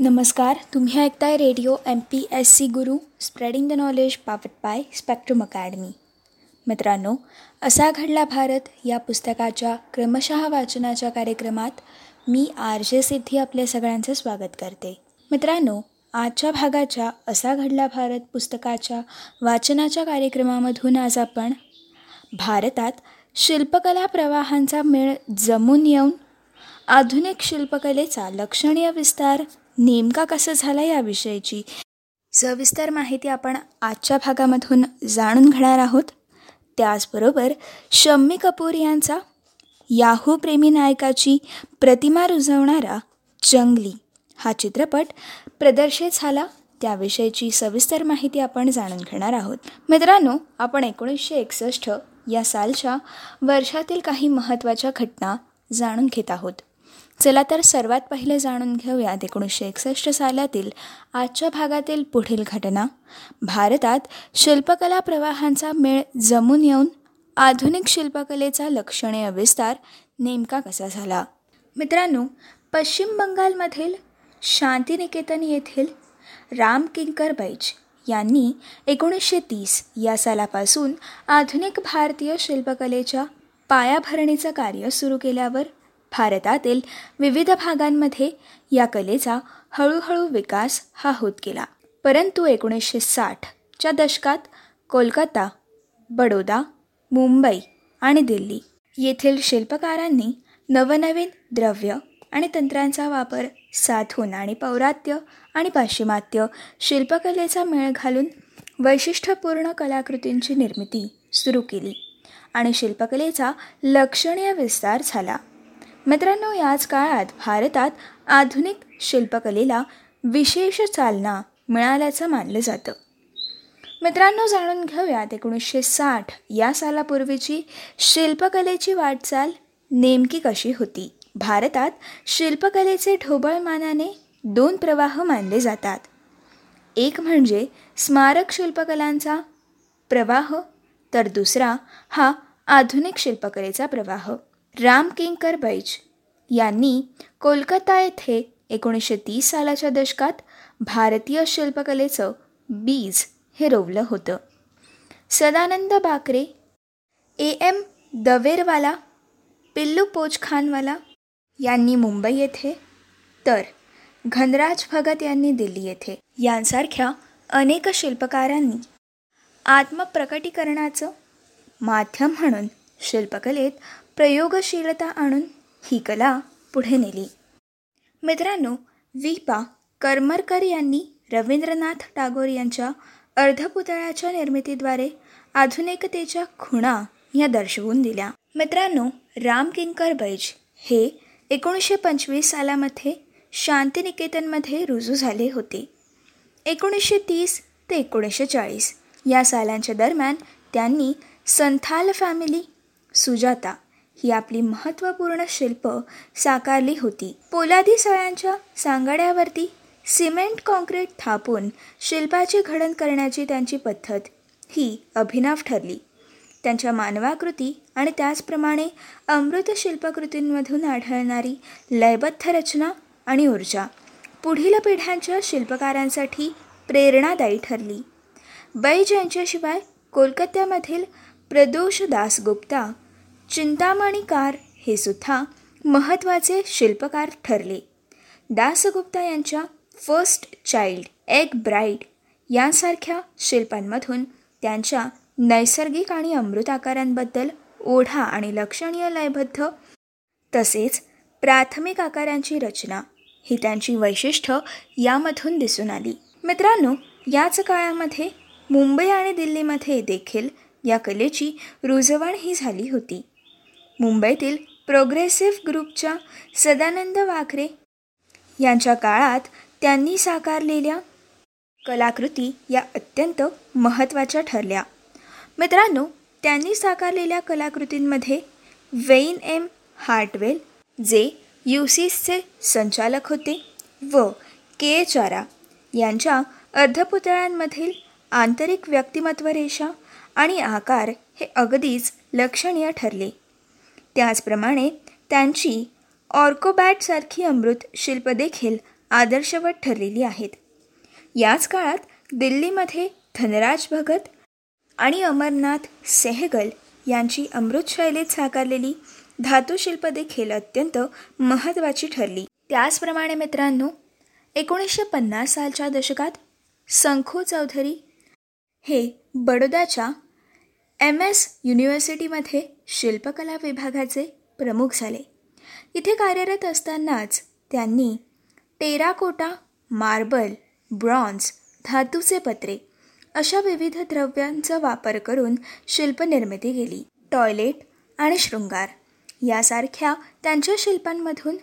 नमस्कार तुम्ही ऐकताय radio M P S C Guru spreading the knowledge powered by Spectrum Academy मित्रांनो असा घडला भारत या पुस्तकाच्या क्रमशः वाचनाच्या कार्यक्रमात मी आर जे सिद्धी आपल्या सगळ्यांचं स्वागत करते. मित्रांनो आजच्या भागाच्या असा घडला भारत पुस्तकाच्या वाचनाच्या कार्यक्रमामधून आज आपण भारतात शिल्पकला प्रवाहांचा मेळ जमून येऊन आधुनिक शिल्पकलेचा लक्षणीय विस्तार नेमका कसं झाला याविषयीची सविस्तर माहिती आपण आजच्या भागामधून जाणून घेणार आहोत. त्याचबरोबर शम्मी कपूर यांचा याहू प्रेमी नायकाची प्रतिमा रुजवणारा जंगली हा चित्रपट प्रदर्शित झाला. त्याविषयीची सविस्तर माहिती आपण जाणून घेणार आहोत. मित्रांनो आपण एकोणीसशे एकसष्ट या सालच्या वर्षातील काही महत्त्वाच्या घटना जाणून घेत आहोत. चला तर सर्वात पहिले जाणून घेऊयात एकोणीसशे एकसष्ट सालातील आजच्या भागातील पुढील घटना. भारतात शिल्पकला प्रवाहांचा मेळ जमून येऊन आधुनिक शिल्पकलेचा लक्षणीय विस्तार नेमका कसा झाला? मित्रांनो पश्चिम बंगालमधील शांतिनिकेतन येथील राम किंकर बैज यांनी एकोणीसशे तीस या सालापासून आधुनिक भारतीय शिल्पकलेच्या पायाभरणीचं कार्य सुरू केल्यावर भारतातील विविध भागांमध्ये या कलेचा हळूहळू विकास हा होत गेला. परंतु एकोणीसशे साठच्या दशकात कोलकाता बडोदा मुंबई आणि दिल्ली येथील शिल्पकारांनी नवनवीन द्रव्य आणि तंत्रांचा वापर साधून आणि पौरात्य आणि पाश्चिमात्य शिल्पकलेचा मेळ घालून वैशिष्ट्यपूर्ण कलाकृतींची निर्मिती सुरू केली आणि शिल्पकलेचा लक्षणीय विस्तार झाला. मित्रांनो याच काळात भारतात आधुनिक शिल्पकलेला विशेष चालना मिळाल्याचं मानलं जातं. मित्रांनो जाणून घेऊयात एकोणीसशे साठ या सालापूर्वीची शिल्पकलेची वाटचाल नेमकी कशी होती. भारतात शिल्पकलेचे ढोबळमानाने दोन प्रवाह मानले जातात. एक म्हणजे स्मारक शिल्पकलांचा प्रवाह तर दुसरा हा आधुनिक शिल्पकलेचा प्रवाह. राम किंकर बैज यांनी कोलकाता येथे एकोणीसशे तीस सालाच्या दशकात भारतीय शिल्पकलेचं बीज हे रोवलं होतं. सदानंद बाकरे ए एम दवेरवाला पिल्लू पोचखानवाला यांनी मुंबई येथे तर घनराज भगत यांनी दिल्ली येथे यांसारख्या अनेक शिल्पकारांनी आत्मप्रकटीकरणाचं माध्यम म्हणून शिल्पकलेत प्रयोगशीलता आणून ही कला पुढे नेली. मित्रांनो वि पा करमरकर यांनी रवींद्रनाथ टागोर यांच्या अर्धपुतळ्याच्या निर्मितीद्वारे आधुनिकतेच्या खुणा या दर्शवून दिल्या. मित्रांनो राम किंकर बैज हे एकोणीसशे पंचवीस सालामध्ये शांतिनिकेतनमध्ये रुजू झाले होते. एकोणीसशे तीस ते एकोणीसशे चाळीस या सालांच्या दरम्यान त्यांनी संथाल फॅमिली सुजाता ही आपली महत्त्वपूर्ण शिल्प साकारली होती. पोलादी सळ्यांच्या सांगाड्यावरती सिमेंट काँक्रीट थापून शिल्पाची घडण करण्याची त्यांची पद्धत ही अभिनव ठरली. त्यांच्या मानवाकृती आणि त्याचप्रमाणे अमृत शिल्पकृतींमधून आढळणारी लयबद्ध रचना आणि ऊर्जा पुढील पिढ्यांच्या शिल्पकारांसाठी प्रेरणादायी ठरली. बैज यांच्याशिवाय कोलकात्यामधील प्रदोष दासगुप्ता चिंतामणीकार हे सुद्धा महत्त्वाचे शिल्पकार ठरले. दासगुप्ता यांच्या फर्स्ट चाइल्ड एग ब्राईड यांसारख्या शिल्पांमधून त्यांच्या नैसर्गिक आणि अमृत आकारांबद्दल ओढा आणि लक्षणीय लयबद्ध तसेच प्राथमिक आकारांची रचना ही त्यांची वैशिष्ट्य यामधून दिसून आली. मित्रांनो याच काळामध्ये मुंबई आणि दिल्लीमध्ये देखील या कलेची रुजवण ही झाली होती. मुंबईतील प्रोग्रेसिव्ह ग्रुपच्या सदानंद वाखरे यांच्या काळात त्यांनी साकारलेल्या कलाकृती या अत्यंत महत्त्वाच्या ठरल्या. मित्रांनो त्यांनी साकारलेल्या कलाकृतींमध्ये वेईन एम हार्टवेल जे युसीसचे संचालक होते व के चारा यांच्या अर्धपुतळ्यांमधील आंतरिक व्यक्तिमत्व रेषा आणि आकार हे अगदीच लक्षणीय ठरले. त्याचप्रमाणे त्यांची ऑर्कोबॅटसारखी अमृत शिल्प देखील आदर्शवत ठरलेली आहेत. याच काळात दिल्लीमध्ये धनराज भगत आणि अमरनाथ सेहगल यांची अमृत शैलीत साकारलेली धातुशिल्पदेखील अत्यंत महत्त्वाची ठरली. त्याचप्रमाणे मित्रांनो एकोणीसशे पन्नास सालच्या दशकात संखू चौधरी हे बडोद्याच्या एम एस युनिव्हर्सिटीमध्ये शिल्पकला विभागाचे प्रमुख झाले. इथे कार्यरत असतानाच त्यांनी टेराकोटा मार्बल ब्रॉन्झ धातूचे पत्रे अशा विविध द्रव्यांचा वापर करून शिल्पनिर्मिती केली. टॉयलेट आणि शृंगार यासारख्या त्यांच्या शिल्पांमधून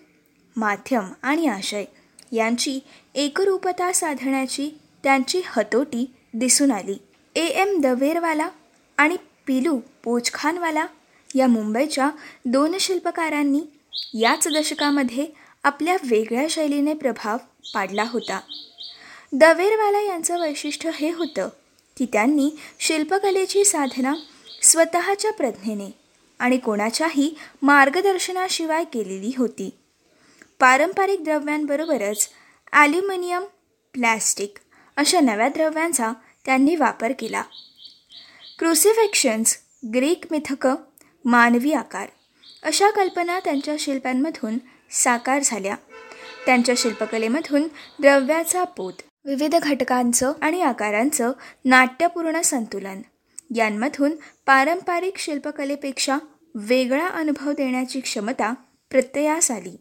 माध्यम आणि आशय यांची एकरूपता साधण्याची त्यांची हतोटी दिसून आली. ए. एम. दवेरवाला आणि पिलू पोचखानवाला या मुंबईच्या दोन शिल्पकारांनी याच दशकामध्ये आपल्या वेगळ्या शैलीने प्रभाव पाडला होता. दवेरवाला यांचं वैशिष्ट्य हे होतं की त्यांनी शिल्पकलेची साधना स्वतःच्या प्रज्ञेने आणि कोणाच्याही मार्गदर्शनाशिवाय केलेली होती. पारंपरिक द्रव्यांबरोबरच ॲल्युमिनियम प्लॅस्टिक अशा नव्या द्रव्यांचा त्यांनी वापर केला. क्रुसिफिक्शन्स ग्रीक मिथकं मानवी आकार. अशा कल्पना त्यांच्या शिल्पांमधून साकार झाल्या. त्यांच्या शिल्पकलेमधून द्रव्याचा पोत विविध घटकांचं आणि आकारांचं नाट्यपूर्ण संतुलन यांमधून पारंपरिक शिल्पकलेपेक्षा वेगळा अनुभव देण्याची क्षमता प्रत्ययास आली.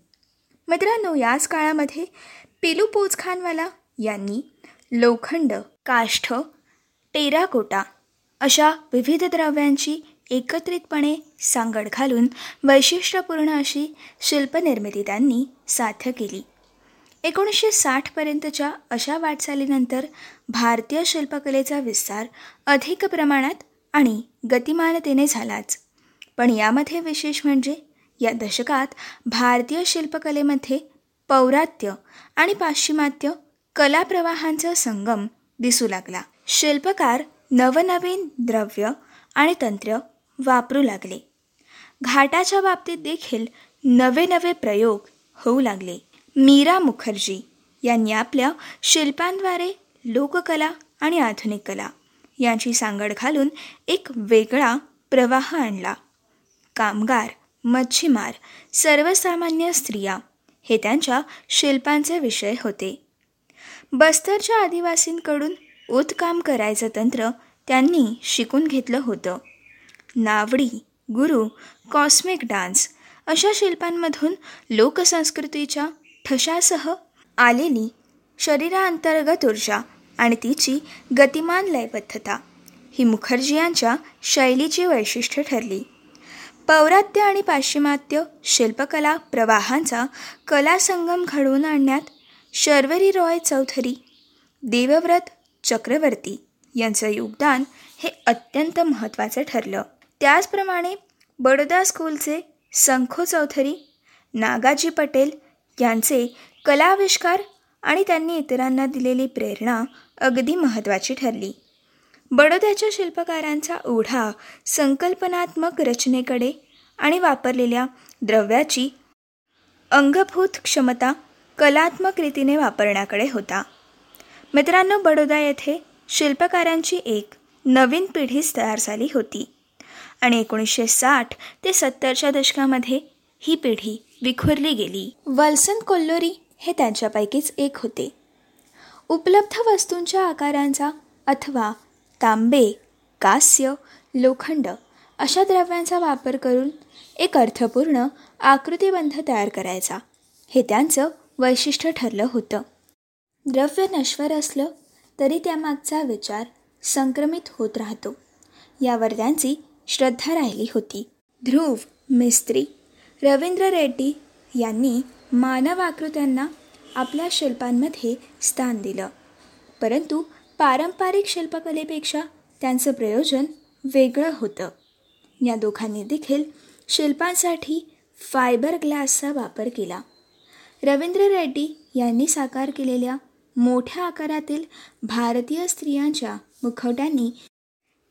मित्रांनो याच काळामध्ये पिलू पोचखानवाला यांनी लोखंड काष्ठ टेराकोटा अशा विविध द्रव्यांची एकत्रितपणे सांगड घालून वैशिष्ट्यपूर्ण अशी शिल्पनिर्मिती त्यांनी साध्य केली. एकोणीसशे साठपर्यंतच्या अशा वाटचालीनंतर भारतीय शिल्पकलेचा विस्तार अधिक प्रमाणात आणि गतिमानतेने झालाच. पण यामध्ये विशेष म्हणजे या दशकात भारतीय शिल्पकलेमध्ये पौरात्य आणि पाश्चिमात्य कलाप्रवाहांचा संगम दिसू लागला. शिल्पकार नवनवीन द्रव्य आणि तंत्र वापरू लागले. घाटाच्या बाबतीत देखील नवे नवे प्रयोग होऊ लागले. मीरा मुखर्जी यांनी आपल्या शिल्पांद्वारे लोककला आणि आधुनिक कला यांची सांगड घालून एक वेगळा प्रवाह आणला. कामगार मच्छीमार सर्वसामान्य स्त्रिया हे त्यांच्या शिल्पांचे विषय होते. बस्तरच्या आदिवासींकडून उत्काम करायचं तंत्र त्यांनी शिकून घेतलं होतं. नावडी गुरु कॉस्मिक डान्स अशा शिल्पांमधून लोकसंस्कृतीच्या ठशासह आलेली शरीरांतर्गत ऊर्जा आणि तिची गतिमान लयबद्धता ही मुखर्जी यांच्या शैलीची वैशिष्ट्य ठरली. पौरात्य आणि पाश्चिमात्य शिल्पकला प्रवाहांचा कलासंगम घडवून आणण्यात शर्वरी रॉय चौधरी देवव्रत चक्रवर्ती यांचं योगदान हे अत्यंत महत्त्वाचं ठरलं. त्याचप्रमाणे बडोदा स्कूलचे संखो चौधरी नागाजी पटेल यांचे कलाविष्कार आणि त्यांनी इतरांना दिलेली प्रेरणा अगदी महत्त्वाची ठरली. बडोद्याच्या शिल्पकारांचा ओढा संकल्पनात्मक रचनेकडे आणि वापरलेल्या द्रव्याची अंगभूत क्षमता कलात्मक रीतीने वापरण्याकडे होता. मित्रांनो बडोदा येथे शिल्पकारांची एक नवीन पिढीच तयार झाली होती. आणि एकोणीसशे साठ ते सत्तरच्या दशकामध्ये ही पिढी विखुरली गेली. वल्सन कोल्लोरी हे त्यांच्यापैकीच एक होते. उपलब्ध वस्तूंच्या आकारांचा अथवा तांबे कास्य लोखंड अशा द्रव्यांचा वापर करून एक अर्थपूर्ण आकृतिबंध तयार करायचा. हे त्यांचं वैशिष्ट्य ठरलं होतं. द्रव्य नश्वर असलं तरी त्यामागचा विचार संक्रमित होत राहतो. यावर त्यांची श्रद्धा राहिली होती. ध्रुव मिस्त्री रवींद्र रेड्डी यांनी मानव आकृत्यांना आपल्या शिल्पांमध्ये स्थान दिलं. परंतु पारंपरिक शिल्पकलेपेक्षा त्यांचं प्रयोजन वेगळं होतं. या दोघांनी देखील शिल्पांसाठी फायबर ग्लासचा वापर केला. रवींद्र रेड्डी यांनी साकार केलेल्या मोठ्या आकारातील भारतीय स्त्रियांच्या मुखवट्यांनी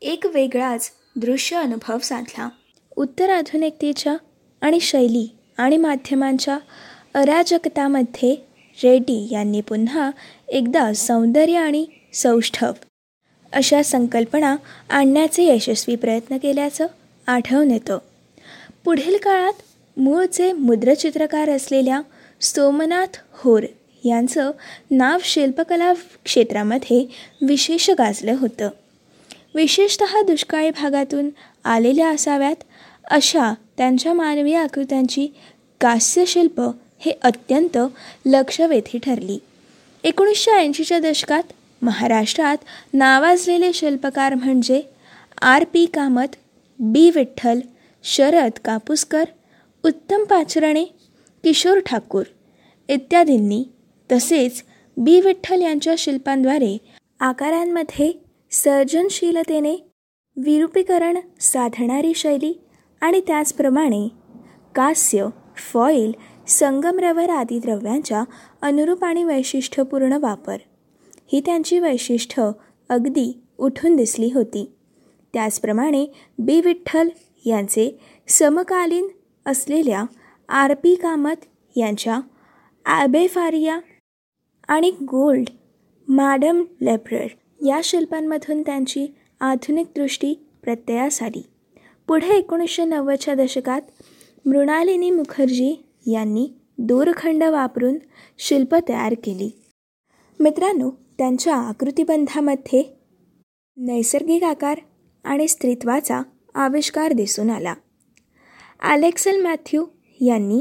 एक वेगळाच दृश्य अनुभव साधला. उत्तर आधुनिकतेच्या आणि शैली आणि माध्यमांच्या अराजकतामध्ये रेड्डी यांनी पुन्हा एकदा सौंदर्य आणि सौष्ठव अशा संकल्पना आणण्याचे यशस्वी प्रयत्न केल्याचं आढळून येतं. पुढील काळात मूळचे मुद्रचित्रकार असलेल्या सोमनाथ होर यांचं नाव शिल्पकला क्षेत्रामध्ये विशेष गाजलं होतं. विशेषत दुष्काळी भागातून आलेल्या असाव्यात अशा त्यांच्या मानवी आकृत्यांची कास्यशिल्प हे अत्यंत लक्षवेधी ठरली. एकोणीसशे ऐंशीच्या दशकात महाराष्ट्रात नावाजलेले शिल्पकार म्हणजे R P Kamat B Vitthal Sharad Kapuskar Uttam Pacharne Kishor Thakur इत्यादींनी तसेच बी विठ्ठल यांच्या शिल्पांद्वारे आकारांमध्ये सर्जनशीलतेने विरूपीकरण साधणारी शैली आणि त्याचप्रमाणे कास्य फॉईल संगमरवर आदी द्रव्यांच्या अनुरूप आणि वैशिष्ट्यपूर्ण वापर. ही त्यांची वैशिष्ट्य अगदी उठून दिसली होती. त्याचप्रमाणे बी. विठ्ठल यांचे समकालीन असलेल्या आर. पी. कामत यांच्या ॲबेफारिया आणि गोल्ड मॅडम लेब्रर या शिल्पांमधून त्यांची आधुनिक दृष्टी प्रत्ययास आली पुढे एकोणीसशे नव्वदच्या दशकात मृणालिनी मुखर्जी यांनी दूरखंड वापरून शिल्प तयार केली. मित्रांनो त्यांच्या आकृतिबंधामध्ये नैसर्गिक आकार आणि स्त्रीत्वाचा आविष्कार दिसून आला. ॲलेक्सल मॅथ्यू यांनी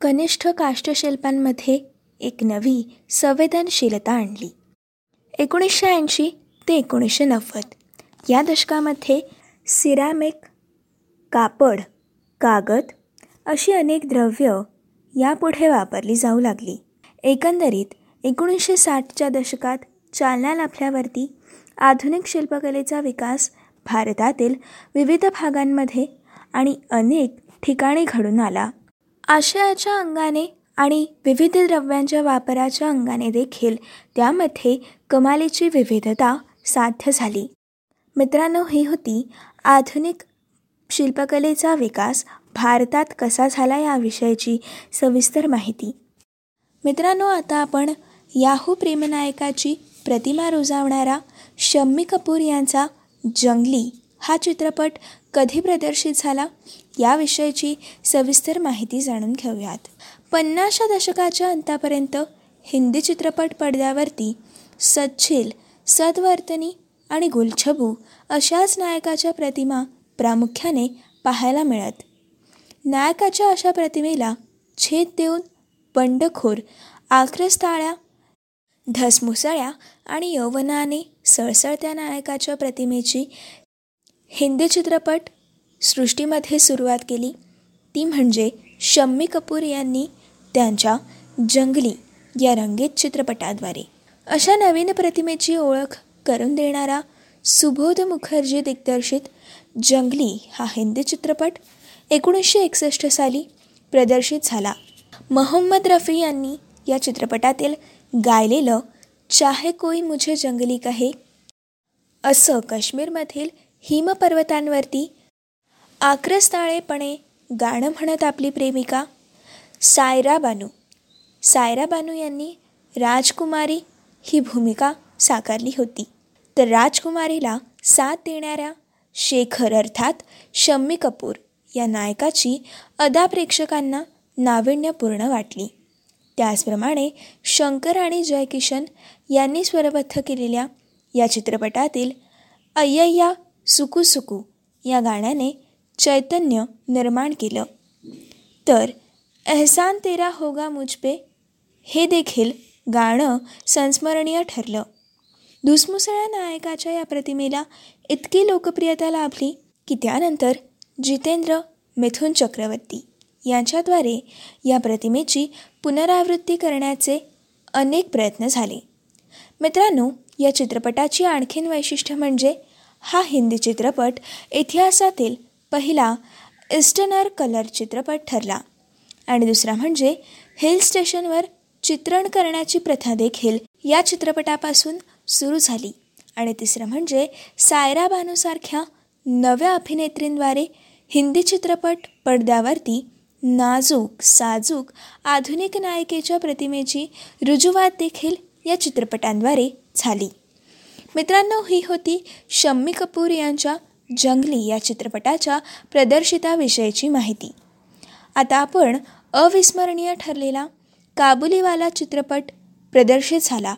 कनिष्ठ काष्ठशिल्पांमध्ये एक नवी संवेदनशीलता आणली. एकोणीसशे ऐंशी ते एकोणीसशे नव्वद. या दशकामध्ये सिरॅमिक कापड कागद अशी अनेक द्रव्य यापुढे वापरली जाऊ लागली. एकंदरीत एकोणीसशे साठच्या दशकात चालना लाभल्यावरती आधुनिक शिल्पकलेचा विकास भारतातील विविध भागांमध्ये आणि अनेक ठिकाणी घडून आला. आशयाच्या अंगाने आणि विविध द्रव्यांच्या वापराच्या अंगाने देखील त्यामध्ये कमालीची विविधता साध्य झाली. मित्रांनो ही होती आधुनिक शिल्पकलेचा विकास भारतात कसा झाला याविषयीची सविस्तर माहिती. मित्रांनो आता आपण याहू प्रेमनायकाची प्रतिमा रुजावणारा शम्मी कपूर यांचा जंगली हा चित्रपट कधी प्रदर्शित झाला याविषयीची सविस्तर माहिती जाणून घेऊयात. पन्नासच्या दशकाच्या अंतापर्यंत हिंदी चित्रपट पडद्यावरती सच्छील सद्वर्तनी आणि गुलछबू अशाच नायकाच्या प्रतिमा प्रामुख्याने पाहायला मिळत. नायकाच्या अशा प्रतिमेला छेद देऊन बंडखोर आक्रस्ताळ्या धसमुसळ्या आणि यौवनाने सळसळत्या नायकाच्या प्रतिमेची हिंदी चित्रपट सृष्टीमध्ये सुरुवात केली. ती म्हणजे शम्मी कपूर यांनी त्यांच्या जंगली या रंगीत चित्रपटाद्वारे. अशा नवीन प्रतिमेची ओळख करून देणारा सुबोध मुखर्जी दिग्दर्शित जंगली हा हिंदी चित्रपट एकोणीसशे एकसष्ट साली प्रदर्शित झाला. मोहम्मद रफी यांनी या चित्रपटातील गायलेलं चाहे कोई मुझे जंगली कहे असं काश्मीरमधील हिमपर्वतांवरती आक्रस्ताळेपणे गाणं म्हणत आपली प्रेमिका सायरा बानू. सायरा बानू यांनी राजकुमारी ही भूमिका साकारली होती. तर राजकुमारीला साथ देणाऱ्या शेखर अर्थात शम्मी कपूर या नायकाची अदा प्रेक्षकांना नाविन्यपूर्ण वाटली. त्याचप्रमाणे शंकर आणि जयकिशन यांनी स्वरबद्ध केलेल्या या चित्रपटातील अय्यय्या सुकू सुकू या गाण्याने चैतन्य निर्माण केलं. तर एहसान तेरा होगा मुझपे हे देखील गाणं संस्मरणीय ठरलं. धुसमुसळ्या नायकाच्या या प्रतिमेला इतकी लोकप्रियता लाभली की त्यानंतर जितेंद्र मिथुन चक्रवर्ती यांच्याद्वारे या प्रतिमेची पुनरावृत्ती करण्याचे अनेक प्रयत्न झाले. मित्रांनो या चित्रपटाची आणखीन वैशिष्ट्य म्हणजे हा हिंदी चित्रपट इतिहासातील पहिला इस्टनर कलर चित्रपट ठरला. आणि दुसरा म्हणजे हिल स्टेशनवर चित्रण करण्याची प्रथा देखील या चित्रपटापासून सुरू झाली. आणि तिसरं म्हणजे सायरा बानूसारख्या नव्या अभिनेत्रींद्वारे हिंदी चित्रपट पडद्यावरती नाजूक साजूक आधुनिक नायिकेच्या प्रतिमेची रुजुवात देखील या चित्रपटांद्वारे झाली. मित्रांनो ही होती शम्मी कपूर यांच्या जंगली या चित्रपटाच्या प्रदर्शिताविषयीची माहिती. आता आपण अविस्मरणीय ठरलेला काबुलीवाला चित्रपट प्रदर्शित झाला.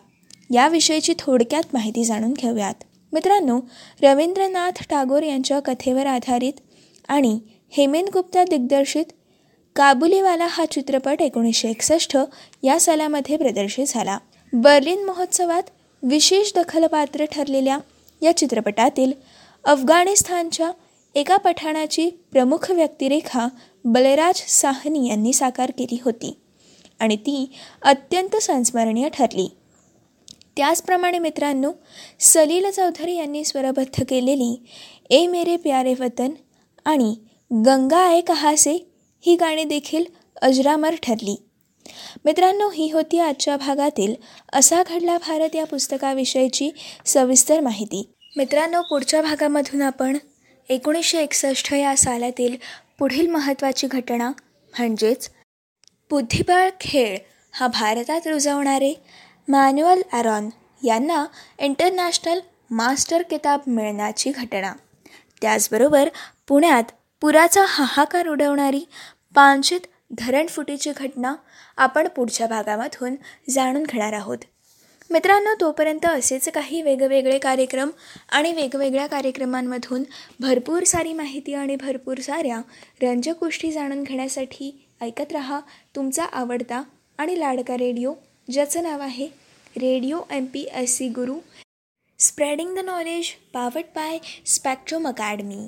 याविषयीची थोडक्यात माहिती जाणून घेऊयात. मित्रांनो रवींद्रनाथ टागोर यांच्या कथेवर आधारित आणि हेमेन गुप्ता दिग्दर्शित काबुलीवाला हा चित्रपट एकोणीसशे एकसष्ट या सालामध्ये प्रदर्शित झाला. बर्लिन महोत्सवात विशेष दखलपात्र ठरलेल्या या चित्रपटातील अफगाणिस्तानच्या एका पठाणाची प्रमुख व्यक्तिरेखा बलराज साहनी यांनी साकार केली होती. आणि ती अत्यंत संस्मरणीय ठरली. त्याचप्रमाणे मित्रांनो सलील चौधरी यांनी स्वरबद्ध केलेली ए मेरे प्यारे वतन आणि गंगा आहे कहासे ही गाणी देखील अजरामर ठरली. मित्रांनो ही होती आजच्या भागातील असा घडला भारत या पुस्तकाविषयीची सविस्तर माहिती. मित्रांनो पुढच्या भागामधून आपण एकोणीसशे एकसष्ट या सालातील पुढील महत्त्वाची घटना म्हणजेच बुद्धिबळ खेळ हा भारतात रुजवणारे मॅन्युअल ॲरॉन यांना इंटरनॅशनल मास्टर किताब मिळण्याची घटना. त्याचबरोबर पुण्यात पुराचा हाहाकार उडवणारी पांचित धरणफुटीची घटना आपण पुढच्या भागामधून जाणून घेणार आहोत. मित्रांनो तोपर्यंत असेच काही वेगवेगळे कार्यक्रम आणि वेगवेगळ्या कार्यक्रमांमधून भरपूर सारी माहिती आणि भरपूर साऱ्या रंजक गोष्टी जाणून घेण्यासाठी ऐकत रहा तुमचा आवडता आणि लाडका रेडिओ ज्याचं नाव आहे radio M P S C Guru. Spreading the knowledge powered by Spectrum Academy